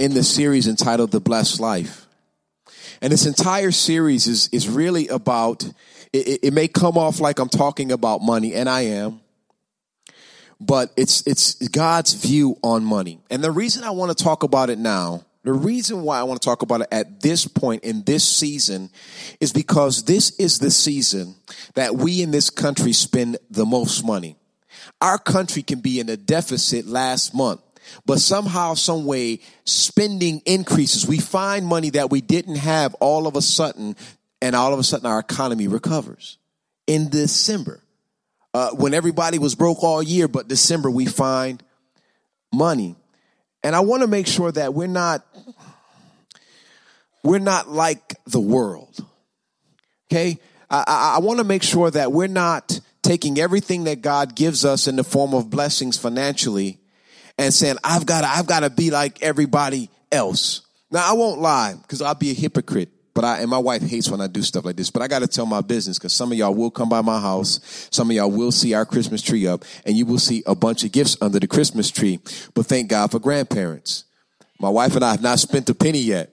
In the series entitled The Blessed Life. And this entire series is, is really about, it, it may come off like I'm talking about money, and I am, but it's, it's God's view on money. And the reason I want to talk about it now, the reason why I want to talk about it at this point in this season is because this is the season that we in this country spend the most money. Our country can be in a deficit last month but somehow, some way, spending increases. We find money that we didn't have all of a sudden, and all of a sudden our economy recovers. In December, uh, when everybody was broke all year, but December we find money. And I want to make sure that we're not we're not like the world. Okay? I, I, I want to make sure that we're not taking everything that God gives us in the form of blessings financially and saying, I've got to, I've got to be like everybody else. Now, I won't lie because I'll be a hypocrite. But I, and my wife hates when I do stuff like this, but I got to tell my business because some of y'all will come by my house. Some of y'all will see our Christmas tree up and you will see a bunch of gifts under the Christmas tree. But thank God for grandparents. My wife and I have not spent a penny yet.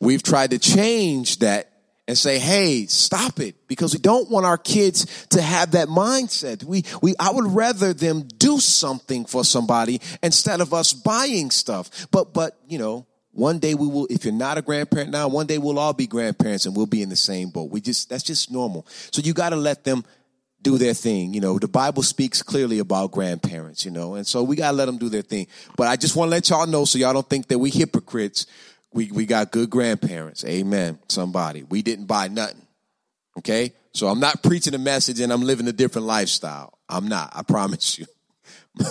We've tried to change that and say, hey, stop it, because we don't want our kids to have that mindset. We, we, I would rather them do something for somebody instead of us buying stuff. But, but, you know, one day we will, if you're not a grandparent now, one day we'll all be grandparents and we'll be in the same boat. We just, that's just normal. So you got to let them do their thing. You know, the Bible speaks clearly about grandparents, you know, and so we got to let them do their thing. But I just want to let y'all know so y'all don't think that we hypocrites we, we got good grandparents. Amen. Somebody. We didn't buy nothing. Okay? So I'm not preaching a message and I'm living a different lifestyle. I'm not. I promise you.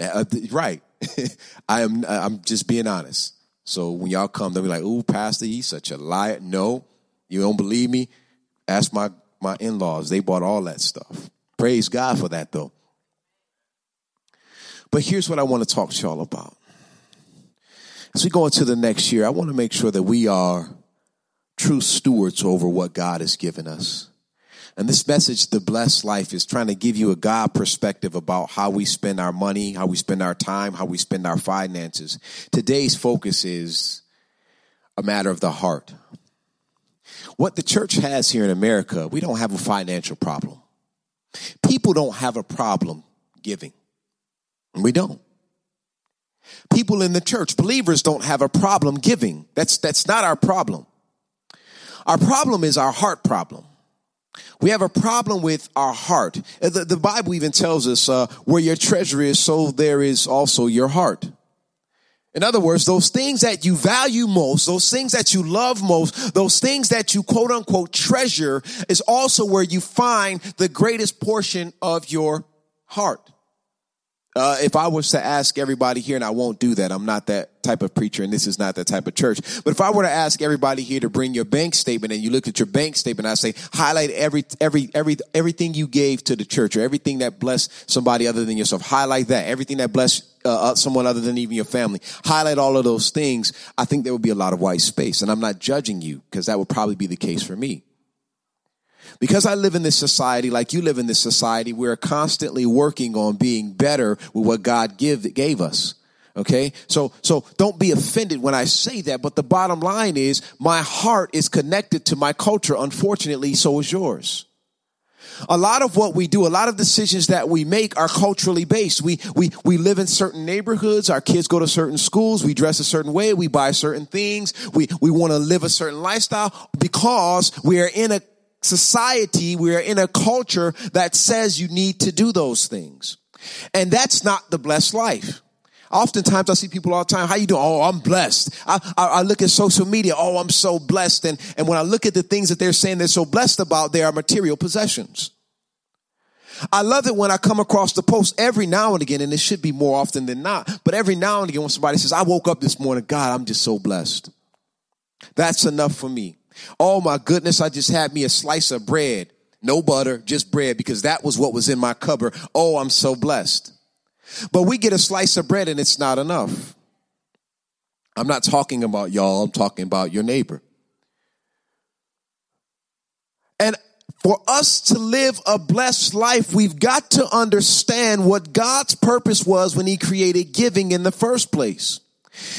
Uh, right. I am I'm just being honest. So when y'all come, they'll be like, ooh, Pastor, he's such a liar. No, you don't believe me? Ask my, my in-laws. They bought all that stuff. Praise God for that though. But here's what I want to talk to y'all about. As we go into the next year, I want to make sure that we are true stewards over what God has given us. And this message, The Blessed Life, is trying to give you a God perspective about how we spend our money, how we spend our time, how we spend our finances. Today's focus is a matter of the heart. What the church has here in America, we don't have a financial problem. People don't have a problem giving. We don't. People in the church, believers don't have a problem giving. That's, that's not our problem. Our problem is our heart problem. We have a problem with our heart. The, the Bible even tells us, uh, where your treasure is, so there is also your heart. In other words, those things that you value most, those things that you love most, those things that you quote unquote treasure is also where you find the greatest portion of your heart. Uh, if I was to ask everybody here, and I won't do that, I'm not that type of preacher, and this is not that type of church. But if I were to ask everybody here to bring your bank statement, and you look at your bank statement, I say highlight every every every everything you gave to the church, or everything that blessed somebody other than yourself. Highlight that. Everything that blessed uh, someone other than even your family. Highlight all of those things. I think there would be a lot of white space, and I'm not judging you because that would probably be the case for me. Because I live in this society, like you live in this society, we're constantly working on being better with what God give, gave us. Okay. So, so don't be offended when I say that. But the bottom line is my heart is connected to my culture. Unfortunately, so is yours. A lot of what we do, a lot of decisions that we make are culturally based. We, we, we live in certain neighborhoods. Our kids go to certain schools. We dress a certain way. We buy certain things. We, we want to live a certain lifestyle because we are in a society, we are in a culture that says you need to do those things. And that's not the blessed life. Oftentimes I see people all the time, how you doing? Oh, I'm blessed. I, I, I, look at social media. Oh, I'm so blessed. And, and when I look at the things that they're saying they're so blessed about, they are material possessions. I love it when I come across the post every now and again, and it should be more often than not, but every now and again when somebody says, I woke up this morning, God, I'm just so blessed. That's enough for me. Oh my goodness, I just had me a slice of bread. No butter, just bread, because that was what was in my cupboard. Oh, I'm so blessed. But we get a slice of bread and it's not enough. I'm not talking about y'all, I'm talking about your neighbor. And for us to live a blessed life, we've got to understand what God's purpose was when He created giving in the first place.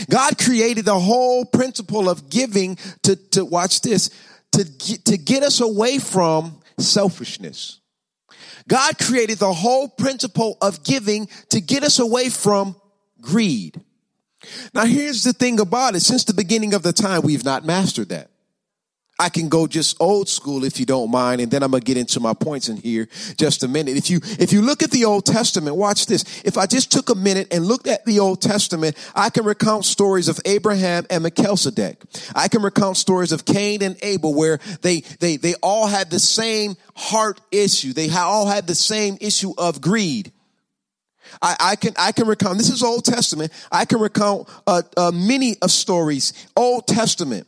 God created the whole principle of giving to, to watch this, to, to get us away from selfishness. God created the whole principle of giving to get us away from greed. Now here's the thing about it. Since the beginning of the time, we've not mastered that. I can go just old school if you don't mind, and then I'm gonna get into my points in here just a minute. If you if you look at the Old Testament, watch this. If I just took a minute and looked at the Old Testament, I can recount stories of Abraham and Melchizedek. I can recount stories of Cain and Abel where they they they all had the same heart issue. They all had the same issue of greed. I, I, can I can recount. This is Old Testament. I can recount uh, uh, many of stories. Old Testament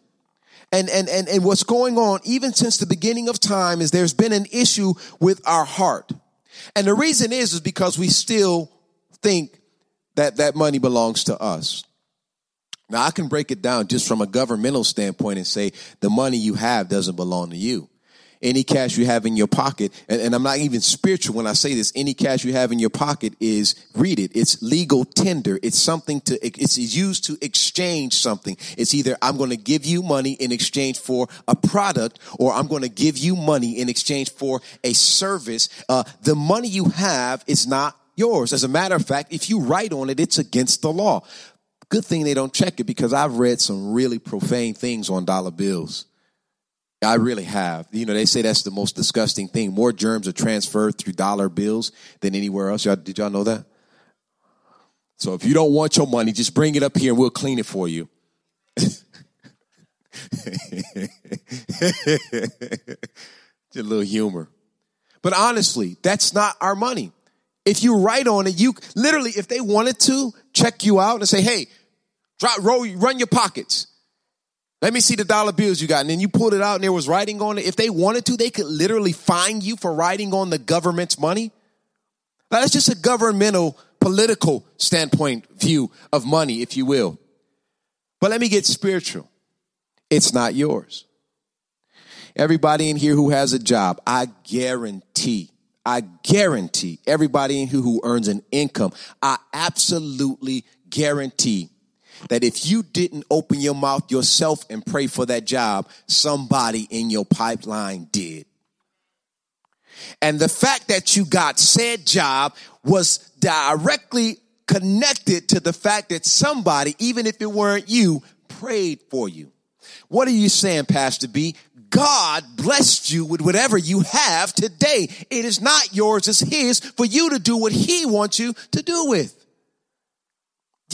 and, and, and, and what's going on, even since the beginning of time, is there's been an issue with our heart. And the reason is, is because we still think that that money belongs to us. Now I can break it down just from a governmental standpoint and say the money you have doesn't belong to you any cash you have in your pocket, and, and, I'm not even spiritual when I say this, any cash you have in your pocket is, read it, it's legal tender. It's something to, it's used to exchange something. It's either I'm going to give you money in exchange for a product, or I'm going to give you money in exchange for a service. Uh, the money you have is not yours. As a matter of fact, if you write on it, it's against the law. Good thing they don't check it because I've read some really profane things on dollar bills. I really have. You know, they say that's the most disgusting thing. More germs are transferred through dollar bills than anywhere else. Y'all, did y'all know that? So if you don't want your money, just bring it up here and we'll clean it for you. just a little humor. But honestly, that's not our money. If you write on it, you literally, if they wanted to check you out and say, hey, drop, roll, run your pockets. Let me see the dollar bills you got. And then you pulled it out and there was writing on it. If they wanted to, they could literally fine you for writing on the government's money. Now, that's just a governmental, political standpoint view of money, if you will. But let me get spiritual. It's not yours. Everybody in here who has a job, I guarantee, I guarantee everybody in here who earns an income, I absolutely guarantee that if you didn't open your mouth yourself and pray for that job, somebody in your pipeline did. And the fact that you got said job was directly connected to the fact that somebody, even if it weren't you, prayed for you. What are you saying, Pastor B? God blessed you with whatever you have today. It is not yours, it's His for you to do what He wants you to do with.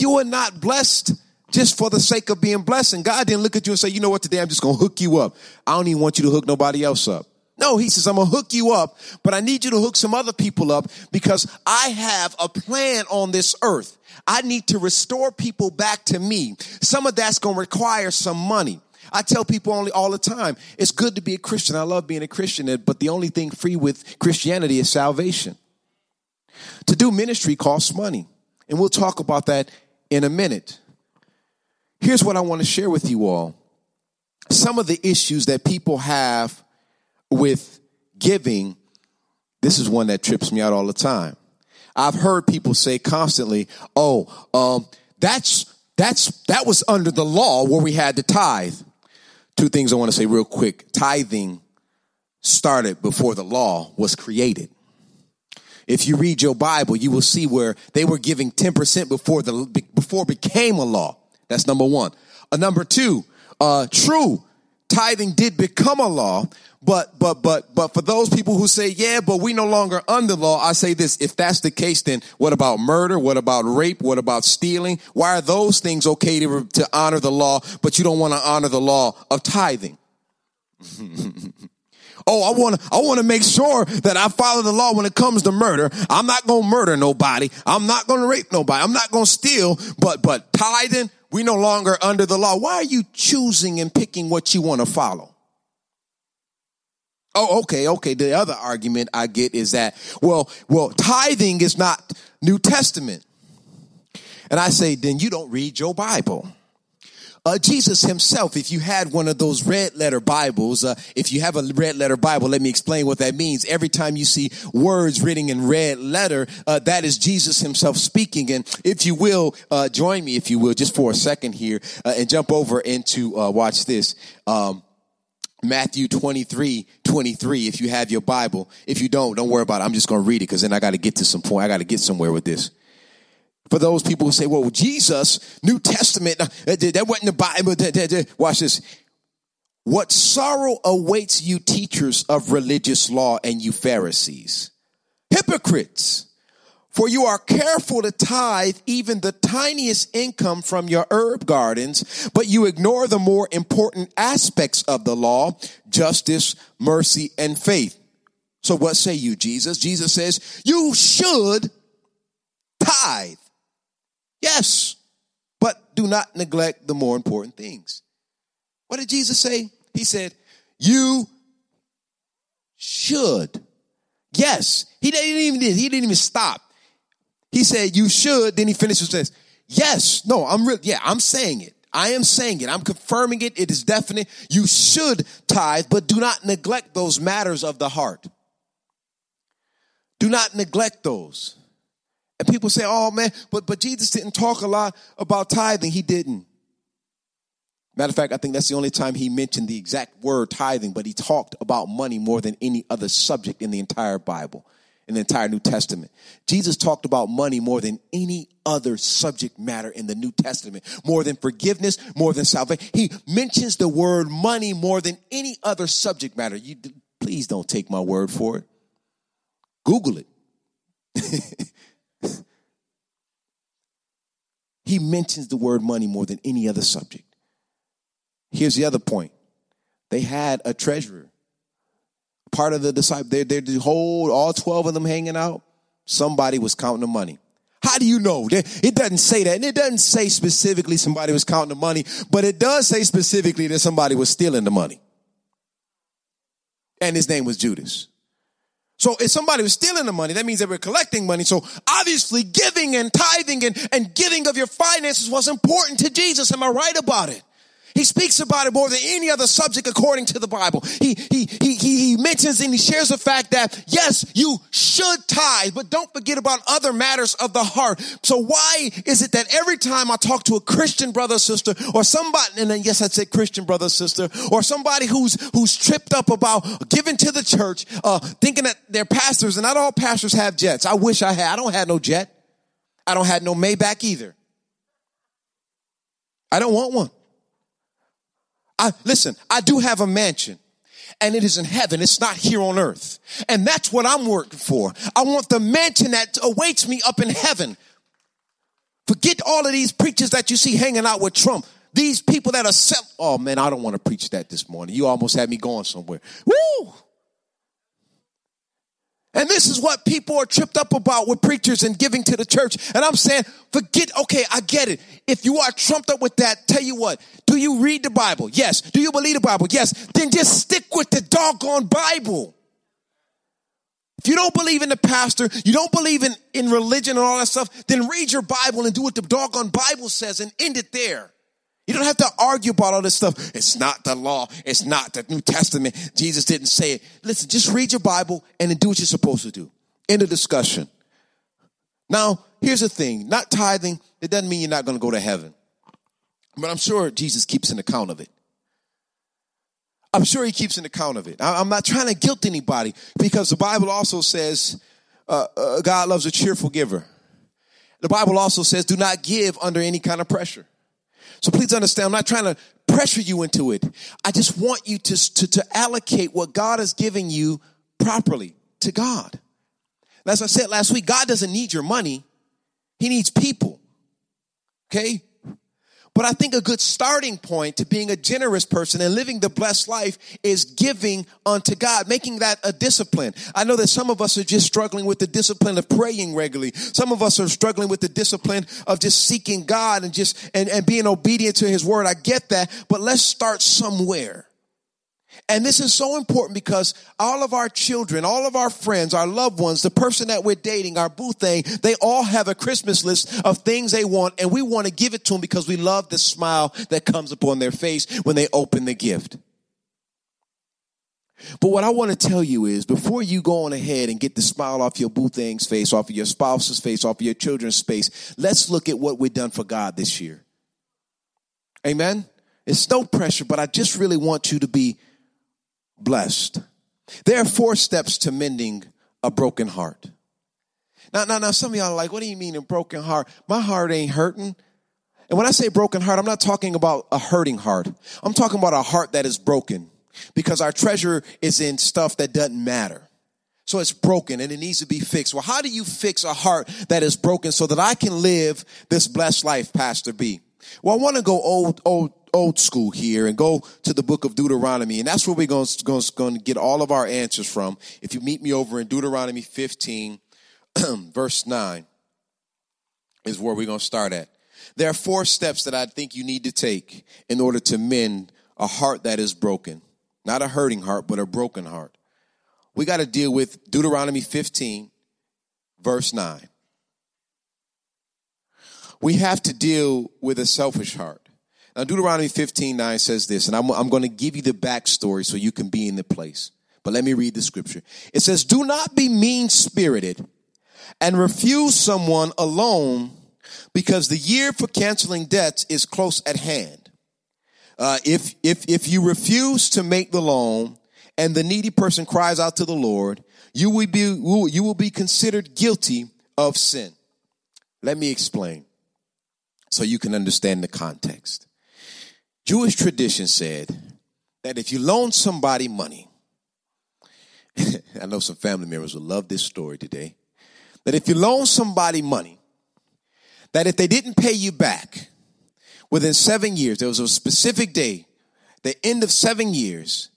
You are not blessed just for the sake of being blessed. And God didn't look at you and say, you know what, today I'm just going to hook you up. I don't even want you to hook nobody else up. No, he says, I'm going to hook you up, but I need you to hook some other people up because I have a plan on this earth. I need to restore people back to me. Some of that's going to require some money. I tell people only all the time, it's good to be a Christian. I love being a Christian, but the only thing free with Christianity is salvation. To do ministry costs money. And we'll talk about that in a minute. Here's what I want to share with you all. Some of the issues that people have with giving, this is one that trips me out all the time. I've heard people say constantly, "Oh, um, that's that's that was under the law where we had to tithe." Two things I want to say real quick. Tithing started before the law was created. If you read your Bible, you will see where they were giving 10% before the, before became a law. That's number one. Uh, number two, uh, true, tithing did become a law, but, but, but, but for those people who say, yeah, but we no longer under law, I say this, if that's the case, then what about murder? What about rape? What about stealing? Why are those things okay to, to honor the law, but you don't want to honor the law of tithing? oh, I want to, I want to make sure that I follow the law when it comes to murder. I'm not going to murder nobody. I'm not going to rape nobody. I'm not going to steal, but, but tithing, we no longer under the law. Why are you choosing and picking what you want to follow? Oh, okay, okay. The other argument I get is that, well, well, tithing is not New Testament. And I say, then you don't read your Bible. Uh, Jesus himself, if you had one of those red letter Bibles, uh, if you have a red letter Bible, let me explain what that means. Every time you see words written in red letter, uh, that is Jesus himself speaking. And if you will, uh, join me, if you will, just for a second here, uh, and jump over into, uh, watch this. Um, Matthew 23, 23, if you have your Bible. If you don't, don't worry about it. I'm just going to read it because then I got to get to some point. I got to get somewhere with this for those people who say, well, Jesus, New Testament, uh, that wasn't the Bible. Watch this. What sorrow awaits you teachers of religious law and you Pharisees? Hypocrites! For you are careful to tithe even the tiniest income from your herb gardens, but you ignore the more important aspects of the law, justice, mercy, and faith. So what say you, Jesus? Jesus says, you should tithe. Yes, but do not neglect the more important things. What did Jesus say? He said, You should. Yes, he didn't even he didn't even stop. He said, You should. Then he finishes says, Yes, no, I'm real. Yeah, I'm saying it. I am saying it. I'm confirming it. It is definite. You should tithe, but do not neglect those matters of the heart. Do not neglect those. And people say, oh man, but, but Jesus didn't talk a lot about tithing. He didn't. Matter of fact, I think that's the only time he mentioned the exact word tithing, but he talked about money more than any other subject in the entire Bible, in the entire New Testament. Jesus talked about money more than any other subject matter in the New Testament, more than forgiveness, more than salvation. He mentions the word money more than any other subject matter. You, please don't take my word for it. Google it. he mentions the word money more than any other subject. Here's the other point they had a treasurer. Part of the disciple, they're, they're the whole, all 12 of them hanging out. Somebody was counting the money. How do you know? It doesn't say that. And it doesn't say specifically somebody was counting the money, but it does say specifically that somebody was stealing the money. And his name was Judas. So if somebody was stealing the money, that means they were collecting money. So obviously giving and tithing and, and giving of your finances was important to Jesus. Am I right about it? He speaks about it more than any other subject according to the Bible. He, he, he, he, mentions and he shares the fact that yes, you should tithe, but don't forget about other matters of the heart. So why is it that every time I talk to a Christian brother sister or somebody, and then yes, I said Christian brother sister, or somebody who's, who's tripped up about giving to the church, uh, thinking that they're pastors and not all pastors have jets. I wish I had. I don't have no jet. I don't have no Maybach either. I don't want one. I, listen, I do have a mansion and it is in heaven. It's not here on earth. And that's what I'm working for. I want the mansion that awaits me up in heaven. Forget all of these preachers that you see hanging out with Trump. These people that are sell. Oh man, I don't want to preach that this morning. You almost had me going somewhere. Woo! And this is what people are tripped up about with preachers and giving to the church. And I'm saying, forget, okay, I get it. If you are trumped up with that, tell you what, do you read the Bible? Yes. Do you believe the Bible? Yes. Then just stick with the doggone Bible. If you don't believe in the pastor, you don't believe in, in religion and all that stuff, then read your Bible and do what the doggone Bible says and end it there. You don't have to argue about all this stuff. It's not the law. It's not the New Testament. Jesus didn't say it. Listen, just read your Bible and then do what you're supposed to do. End of discussion. Now, here's the thing. Not tithing, it doesn't mean you're not going to go to heaven. But I'm sure Jesus keeps an account of it. I'm sure he keeps an account of it. I'm not trying to guilt anybody because the Bible also says uh, uh, God loves a cheerful giver. The Bible also says do not give under any kind of pressure. So please understand, I'm not trying to pressure you into it. I just want you to, to, to allocate what God is giving you properly to God. As I said last week, God doesn't need your money. He needs people. Okay? But I think a good starting point to being a generous person and living the blessed life is giving unto God, making that a discipline. I know that some of us are just struggling with the discipline of praying regularly. Some of us are struggling with the discipline of just seeking God and just, and, and being obedient to his word. I get that, but let's start somewhere. And this is so important because all of our children, all of our friends, our loved ones, the person that we're dating, our boo thing, they all have a Christmas list of things they want and we want to give it to them because we love the smile that comes upon their face when they open the gift. But what I want to tell you is before you go on ahead and get the smile off your boo thing's face, off of your spouse's face, off of your children's face, let's look at what we've done for God this year. Amen? It's no pressure, but I just really want you to be blessed. There are four steps to mending a broken heart. Now, now, now, some of y'all are like, what do you mean a broken heart? My heart ain't hurting. And when I say broken heart, I'm not talking about a hurting heart. I'm talking about a heart that is broken because our treasure is in stuff that doesn't matter. So it's broken and it needs to be fixed. Well, how do you fix a heart that is broken so that I can live this blessed life, Pastor B? Well, I want to go old, old, old school here and go to the book of Deuteronomy. And that's where we're going to, get all of our answers from. If you meet me over in Deuteronomy 15, verse 9 is where we're going to start at. There are four steps that I think you need to take in order to mend a heart that is broken. Not a hurting heart, but a broken heart. We got to deal with Deuteronomy 15, verse 9. We have to deal with a selfish heart. Now, Deuteronomy 15 9 says this, and I'm, I'm going to give you the backstory so you can be in the place. But let me read the scripture. It says, Do not be mean spirited and refuse someone alone because the year for canceling debts is close at hand. Uh, if, if, if you refuse to make the loan and the needy person cries out to the Lord, you will be, you will be considered guilty of sin. Let me explain so you can understand the context. Jewish tradition said that if you loan somebody money, I know some family members will love this story today, that if you loan somebody money, that if they didn't pay you back within seven years, there was a specific day, the end of seven years,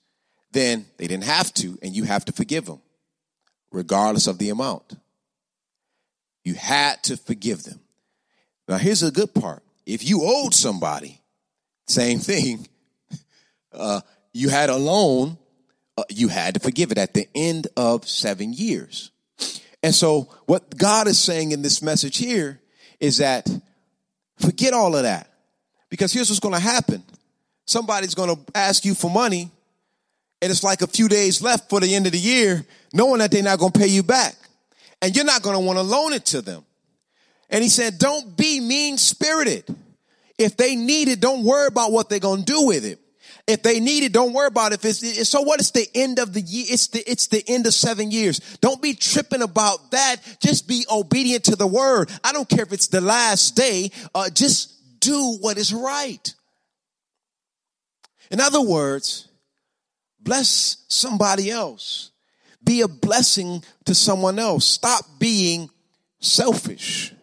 then they didn't have to, and you have to forgive them, regardless of the amount. You had to forgive them. Now, here's a good part. If you owed somebody, same thing. Uh, you had a loan, uh, you had to forgive it at the end of seven years. And so, what God is saying in this message here is that forget all of that. Because here's what's going to happen somebody's going to ask you for money, and it's like a few days left for the end of the year, knowing that they're not going to pay you back. And you're not going to want to loan it to them. And he said, Don't be mean spirited. If they need it, don't worry about what they're going to do with it. If they need it, don't worry about it. If it's, so what? It's the end of the year. It's the, it's the end of seven years. Don't be tripping about that. Just be obedient to the word. I don't care if it's the last day. Uh, just do what is right. In other words, bless somebody else. Be a blessing to someone else. Stop being selfish.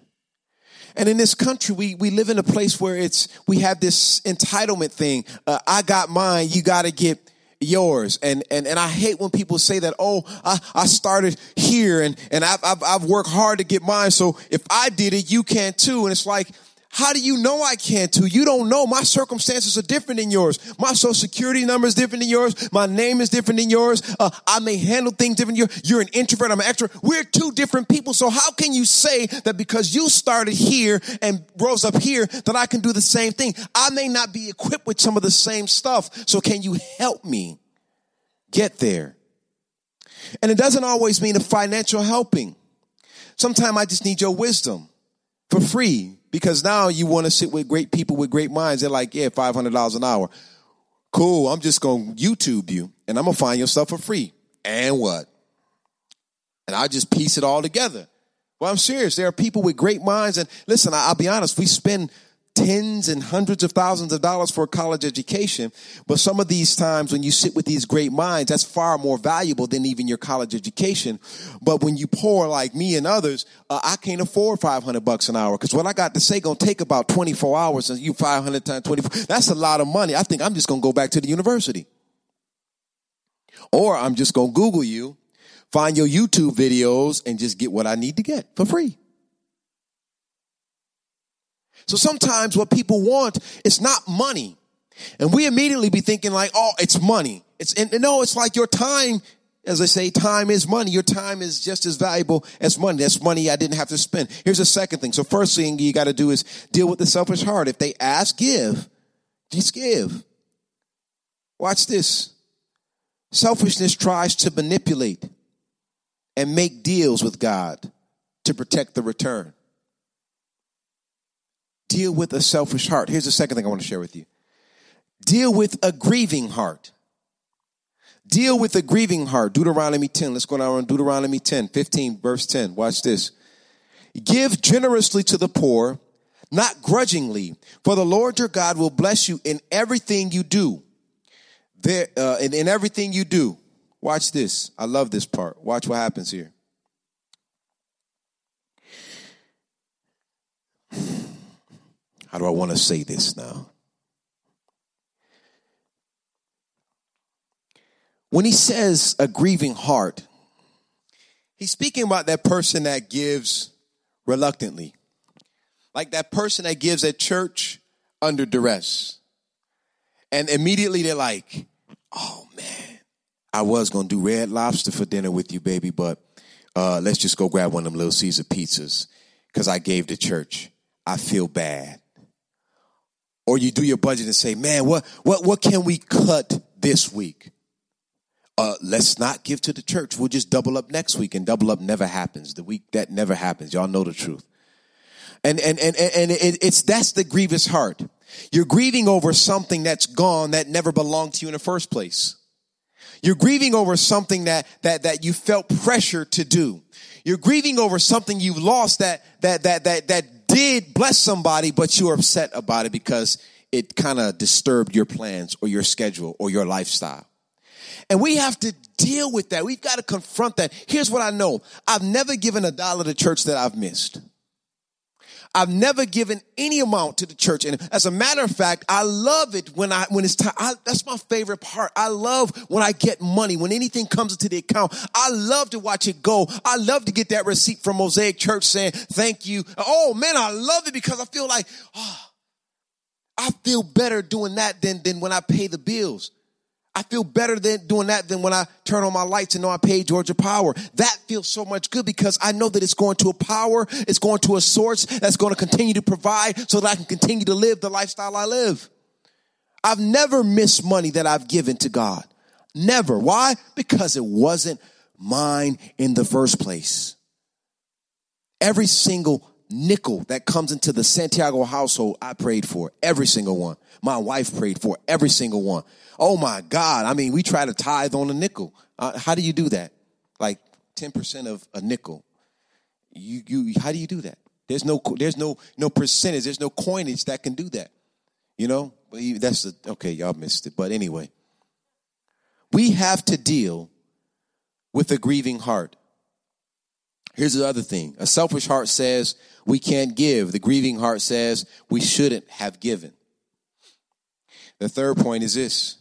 And in this country, we, we live in a place where it's, we have this entitlement thing. Uh, I got mine, you got to get yours. And, and, and I hate when people say that, oh, I, I started here and, and I've, I've, I've worked hard to get mine. So if I did it, you can too. And it's like, how do you know I can't? You don't know. My circumstances are different than yours. My social security number is different than yours. My name is different than yours. Uh, I may handle things different. You're, you're an introvert. I'm an extrovert. We're two different people. So how can you say that because you started here and rose up here that I can do the same thing? I may not be equipped with some of the same stuff. So can you help me get there? And it doesn't always mean a financial helping. Sometimes I just need your wisdom for free because now you want to sit with great people with great minds. They're like, yeah, $500 an hour. Cool, I'm just going to YouTube you and I'm going to find your stuff for free. And what? And I just piece it all together. Well, I'm serious. There are people with great minds. And listen, I'll be honest, we spend tens and hundreds of thousands of dollars for a college education. But some of these times when you sit with these great minds, that's far more valuable than even your college education. But when you poor like me and others, uh, I can't afford 500 bucks an hour because what I got to say gonna take about 24 hours and you 500 times 24. That's a lot of money. I think I'm just gonna go back to the university. Or I'm just gonna Google you, find your YouTube videos and just get what I need to get for free. So sometimes what people want is not money. And we immediately be thinking like, oh, it's money. It's, and, no, it's like your time, as I say, time is money. Your time is just as valuable as money. That's money I didn't have to spend. Here's the second thing. So first thing you got to do is deal with the selfish heart. If they ask, give. Just give. Watch this. Selfishness tries to manipulate and make deals with God to protect the return deal with a selfish heart. Here's the second thing I want to share with you deal with a grieving heart. Deal with a grieving heart. Deuteronomy 10. Let's go down on Deuteronomy 10, 15, verse 10. Watch this. Give generously to the poor, not grudgingly, for the Lord your God will bless you in everything you do. There, uh, in, in everything you do. Watch this. I love this part. Watch what happens here. How do I want to say this now? When he says a grieving heart, he's speaking about that person that gives reluctantly. Like that person that gives at church under duress. And immediately they're like, oh man, I was going to do red lobster for dinner with you, baby, but uh, let's just go grab one of them little Caesar pizzas because I gave to church. I feel bad or you do your budget and say, man, what, what, what can we cut this week? Uh, let's not give to the church. We'll just double up next week and double up never happens. The week that never happens. Y'all know the truth. And, and, and, and it, it's, that's the grievous heart. You're grieving over something that's gone that never belonged to you in the first place. You're grieving over something that, that, that you felt pressure to do. You're grieving over something you've lost that, that, that, that, that did bless somebody, but you are upset about it because it kind of disturbed your plans or your schedule or your lifestyle. And we have to deal with that. We've got to confront that. Here's what I know. I've never given a dollar to church that I've missed. I've never given any amount to the church. And as a matter of fact, I love it when I, when it's time. I, that's my favorite part. I love when I get money, when anything comes into the account. I love to watch it go. I love to get that receipt from Mosaic Church saying, thank you. Oh man, I love it because I feel like, oh, I feel better doing that than, than when I pay the bills. I feel better than doing that than when I turn on my lights and know I paid Georgia Power. That feels so much good because I know that it's going to a power, it's going to a source that's going to continue to provide so that I can continue to live the lifestyle I live. I've never missed money that I've given to God. Never. Why? Because it wasn't mine in the first place. Every single nickel that comes into the Santiago household, I prayed for. Every single one. My wife prayed for every single one. Oh my God. I mean, we try to tithe on a nickel. Uh, how do you do that? Like 10% of a nickel. You, you, how do you do that? There's no, there's no, no percentage. There's no coinage that can do that. You know, but that's the, okay. Y'all missed it. But anyway, we have to deal with a grieving heart. Here's the other thing. A selfish heart says we can't give. The grieving heart says we shouldn't have given. The third point is this.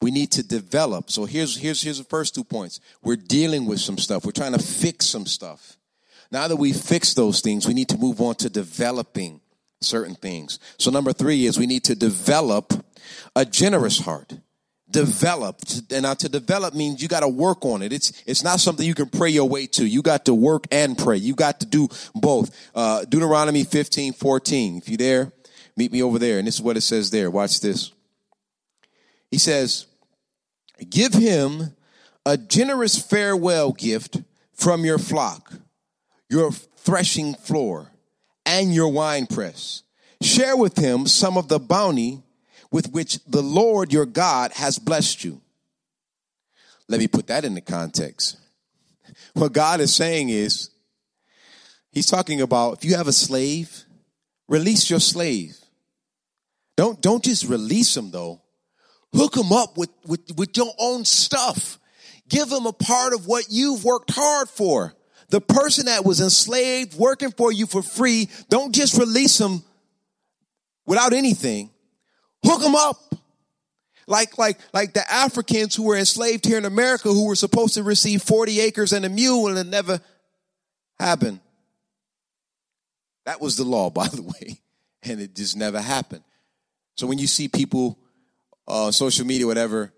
We need to develop. So here's, here's, here's the first two points. We're dealing with some stuff. We're trying to fix some stuff. Now that we fix those things, we need to move on to developing certain things. So number three is we need to develop a generous heart. Develop. And now to develop means you got to work on it. It's, it's not something you can pray your way to. You got to work and pray. You got to do both. Uh, Deuteronomy 15, 14. If you're there, meet me over there. And this is what it says there. Watch this. He says, Give him a generous farewell gift from your flock, your threshing floor, and your winepress. Share with him some of the bounty with which the Lord your God has blessed you. Let me put that into context. What God is saying is, He's talking about if you have a slave, release your slave. Don't, don't just release them though. Hook them up with, with, with your own stuff. Give them a part of what you've worked hard for. The person that was enslaved, working for you for free, don't just release them without anything. Hook them up. Like, like, like the Africans who were enslaved here in America who were supposed to receive 40 acres and a mule and it never happened. That was the law, by the way. And it just never happened. So when you see people uh, social media, whatever,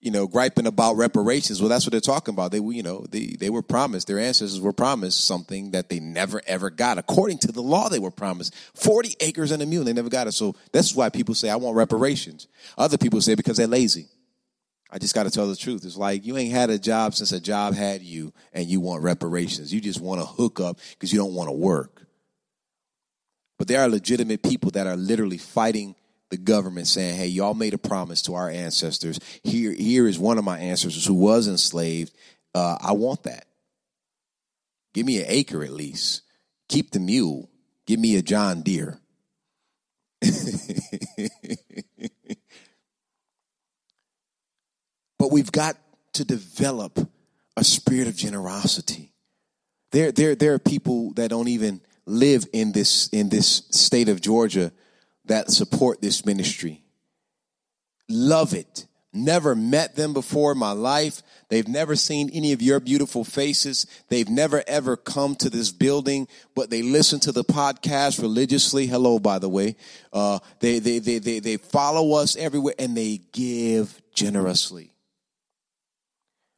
you know, griping about reparations. Well, that's what they're talking about. They, you know, they, they were promised, their ancestors were promised something that they never ever got. According to the law, they were promised 40 acres and a mule. They never got it. So that's why people say, I want reparations. Other people say because they're lazy. I just got to tell the truth. It's like you ain't had a job since a job had you and you want reparations. You just want to hook up because you don't want to work. But there are legitimate people that are literally fighting the government saying, hey, y'all made a promise to our ancestors. Here, here is one of my ancestors who was enslaved. Uh, I want that. Give me an acre at least. Keep the mule. Give me a John Deere. but we've got to develop a spirit of generosity. There, there, there are people that don't even live in this in this state of Georgia that support this ministry. Love it. Never met them before in my life. They've never seen any of your beautiful faces. They've never ever come to this building, but they listen to the podcast religiously. Hello, by the way. Uh, they, they, they, they, they follow us everywhere and they give generously.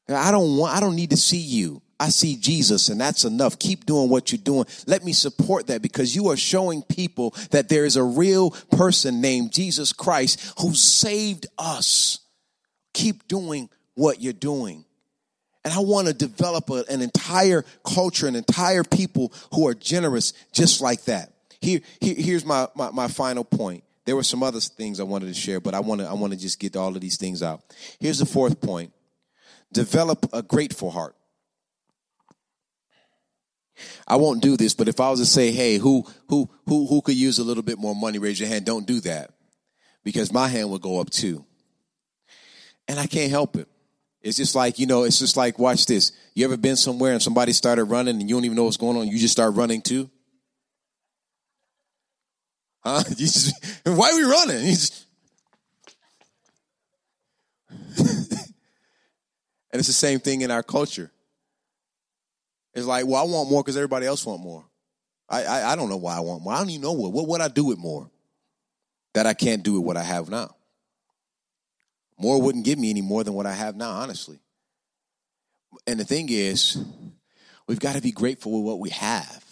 I don't want, I don't need to see you. I see Jesus and that's enough. Keep doing what you're doing. Let me support that because you are showing people that there is a real person named Jesus Christ who saved us. Keep doing what you're doing. And I want to develop a, an entire culture, an entire people who are generous just like that. Here, here here's my, my, my final point. There were some other things I wanted to share, but I want to I want to just get all of these things out. Here's the fourth point. Develop a grateful heart. I won't do this, but if I was to say, hey, who who who who could use a little bit more money, raise your hand. Don't do that. Because my hand would go up too. And I can't help it. It's just like, you know, it's just like, watch this. You ever been somewhere and somebody started running and you don't even know what's going on, you just start running too? Huh? You just, why are we running? Just, and it's the same thing in our culture. It's like, well, I want more because everybody else want more. I, I, I don't know why I want more. I don't even know what. What would I do with more that I can't do with what I have now? More wouldn't give me any more than what I have now, honestly. And the thing is, we've got to be grateful with what we have.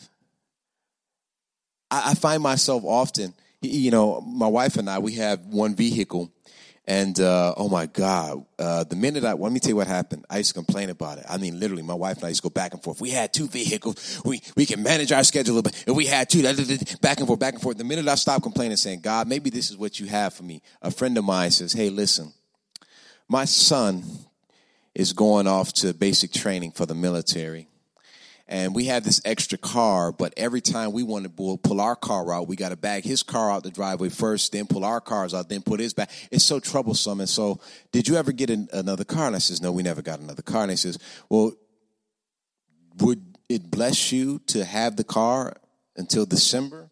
I, I find myself often, you know, my wife and I, we have one vehicle and uh, oh my God, uh, the minute I let me tell you what happened, I used to complain about it. I mean, literally, my wife and I used to go back and forth. We had two vehicles. We we can manage our schedule, but if we had two, back and forth, back and forth. The minute I stopped complaining, saying, "God, maybe this is what you have for me," a friend of mine says, "Hey, listen, my son is going off to basic training for the military, and we have this extra car, but every time we want to pull our car out, we got to bag his car out the driveway first, then pull our cars out, then put his back. It's so troublesome. And so, did you ever get an, another car? And I says, no, we never got another car. And he says, well, would it bless you to have the car until December?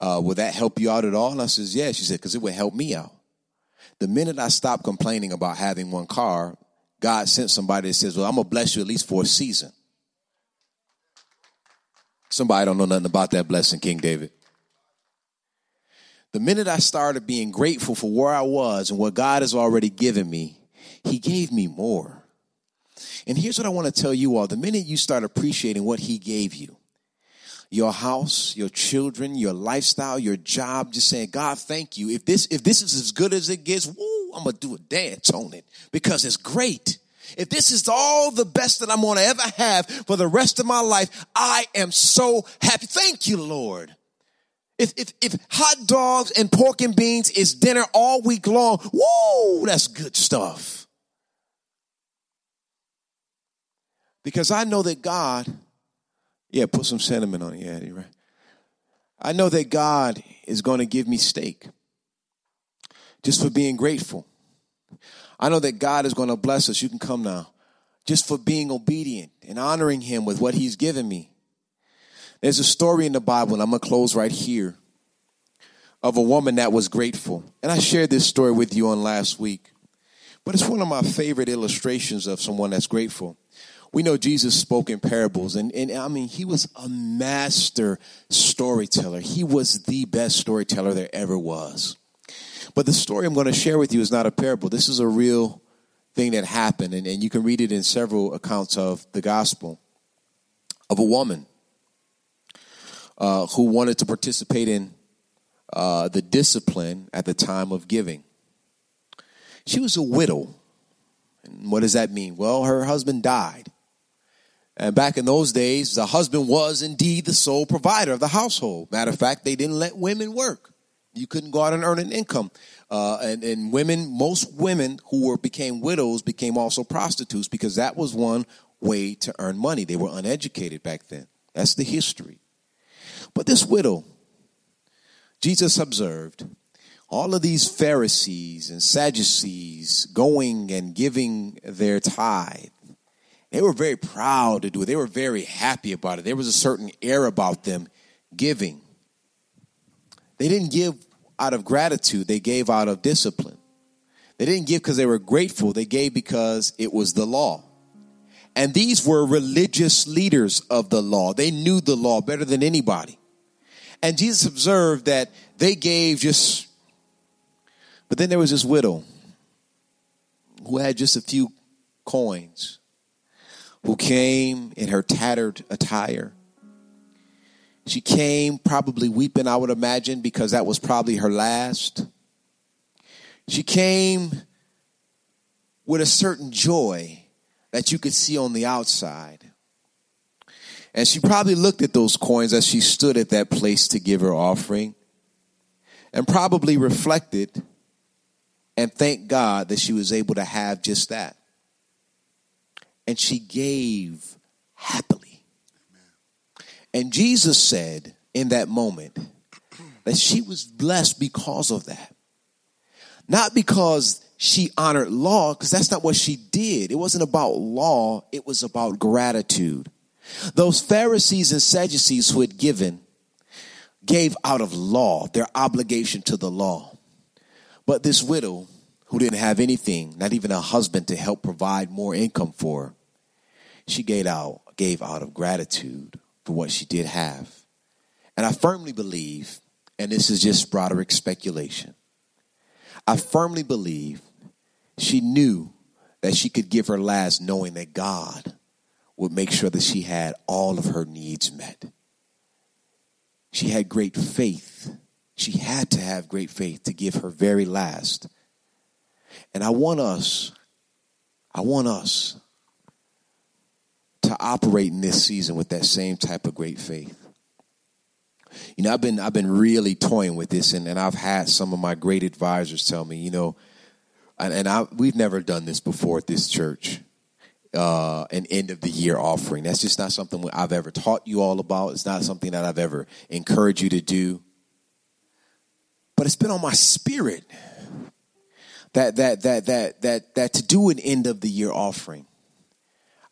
Uh, would that help you out at all? And I says, yeah. She said, because it would help me out. The minute I stopped complaining about having one car, God sent somebody that says, well, I'm going to bless you at least for a season. Somebody don't know nothing about that blessing, King David. The minute I started being grateful for where I was and what God has already given me, He gave me more. And here's what I want to tell you all the minute you start appreciating what He gave you, your house, your children, your lifestyle, your job, just saying, God, thank you. If this, if this is as good as it gets, woo, I'm to do a dance on it because it's great. If this is all the best that I'm going to ever have for the rest of my life, I am so happy. Thank you, Lord. If, if, if hot dogs and pork and beans is dinner all week long, whoa, that's good stuff. Because I know that God, yeah, put some cinnamon on it. Yeah, you're right. I know that God is going to give me steak just for being grateful. I know that God is going to bless us. You can come now. Just for being obedient and honoring Him with what He's given me. There's a story in the Bible, and I'm going to close right here, of a woman that was grateful. And I shared this story with you on last week. But it's one of my favorite illustrations of someone that's grateful. We know Jesus spoke in parables, and, and I mean, he was a master storyteller. He was the best storyteller there ever was. But the story I'm going to share with you is not a parable. This is a real thing that happened, and, and you can read it in several accounts of the gospel of a woman uh, who wanted to participate in uh, the discipline at the time of giving. She was a widow. And what does that mean? Well, her husband died. And back in those days, the husband was indeed the sole provider of the household. Matter of fact, they didn't let women work. You couldn't go out and earn an income. Uh, and, and women, most women who were became widows became also prostitutes because that was one way to earn money. They were uneducated back then. That's the history. But this widow, Jesus observed all of these Pharisees and Sadducees going and giving their tithe. They were very proud to do it. They were very happy about it. There was a certain air about them giving. They didn't give out of gratitude, they gave out of discipline. They didn't give because they were grateful, they gave because it was the law. And these were religious leaders of the law. They knew the law better than anybody. And Jesus observed that they gave just, but then there was this widow who had just a few coins, who came in her tattered attire she came probably weeping, I would imagine, because that was probably her last. She came with a certain joy that you could see on the outside. And she probably looked at those coins as she stood at that place to give her offering and probably reflected and thanked God that she was able to have just that. And she gave happily. And Jesus said in that moment that she was blessed because of that. Not because she honored law, because that's not what she did. It wasn't about law, it was about gratitude. Those Pharisees and Sadducees who had given gave out of law, their obligation to the law. But this widow, who didn't have anything, not even a husband to help provide more income for her, she gave out, gave out of gratitude for what she did have. And I firmly believe, and this is just Broderick's speculation, I firmly believe she knew that she could give her last knowing that God would make sure that she had all of her needs met. She had great faith. She had to have great faith to give her very last. And I want us, I want us to operate in this season with that same type of great faith. You know, I've been I've been really toying with this, and, and I've had some of my great advisors tell me, you know, and, and I we've never done this before at this church, uh, an end of the year offering. That's just not something I've ever taught you all about. It's not something that I've ever encouraged you to do. But it's been on my spirit that that that that that that to do an end of the year offering.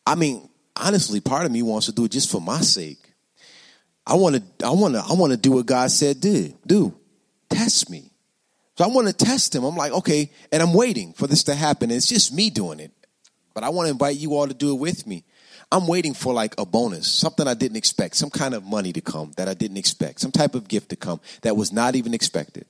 I mean, honestly, part of me wants to do it just for my sake. I want to, I want to, I want to do what God said do. Do test me. So I want to test him. I'm like, okay, and I'm waiting for this to happen. It's just me doing it, but I want to invite you all to do it with me. I'm waiting for like a bonus, something I didn't expect, some kind of money to come that I didn't expect, some type of gift to come that was not even expected.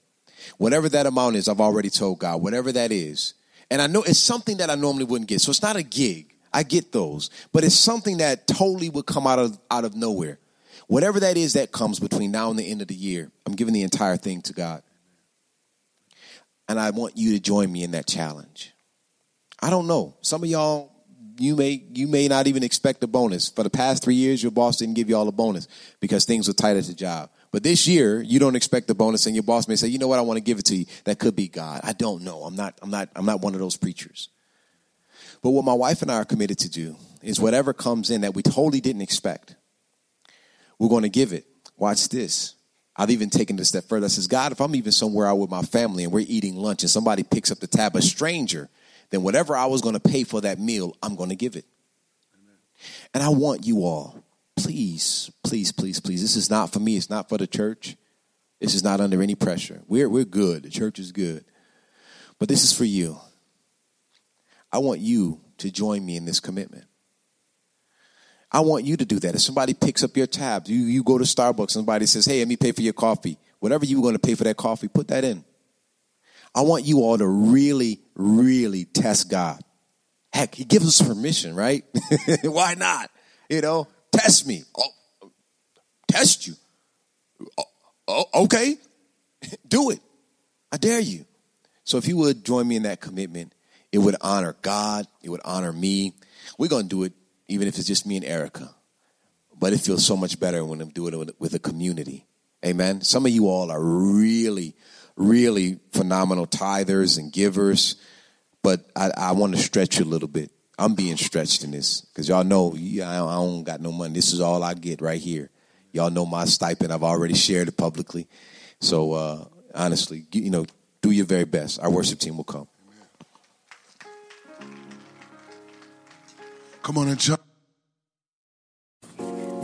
Whatever that amount is, I've already told God, whatever that is. And I know it's something that I normally wouldn't get. So it's not a gig. I get those, but it's something that totally would come out of out of nowhere. Whatever that is that comes between now and the end of the year, I'm giving the entire thing to God. And I want you to join me in that challenge. I don't know. Some of y'all you may you may not even expect a bonus. For the past 3 years your boss didn't give you all a bonus because things were tight at the job. But this year, you don't expect the bonus, and your boss may say, "You know what? I want to give it to you." That could be God. I don't know. I'm not. I'm not. I'm not one of those preachers. But what my wife and I are committed to do is whatever comes in that we totally didn't expect, we're going to give it. Watch this. I've even taken it a step further. I says, God, if I'm even somewhere out with my family and we're eating lunch and somebody picks up the tab, a stranger, then whatever I was going to pay for that meal, I'm going to give it. Amen. And I want you all, please, please, please, please. This is not for me. It's not for the church. This is not under any pressure. We're, we're good. The church is good. But this is for you. I want you to join me in this commitment. I want you to do that. If somebody picks up your tab, you, you go to Starbucks, somebody says, hey, let me pay for your coffee. Whatever you were going to pay for that coffee, put that in. I want you all to really, really test God. Heck, He gives us permission, right? Why not? You know, test me. Oh, test you. Oh, oh, okay, do it. I dare you. So if you would join me in that commitment, it would honor God. It would honor me. We're going to do it even if it's just me and Erica. But it feels so much better when I'm doing it with a community. Amen. Some of you all are really, really phenomenal tithers and givers, but I, I want to stretch you a little bit. I'm being stretched in this because y'all know I don't got no money. This is all I get right here. Y'all know my stipend. I've already shared it publicly. So uh, honestly, you know, do your very best. Our worship team will come. Come on and jump.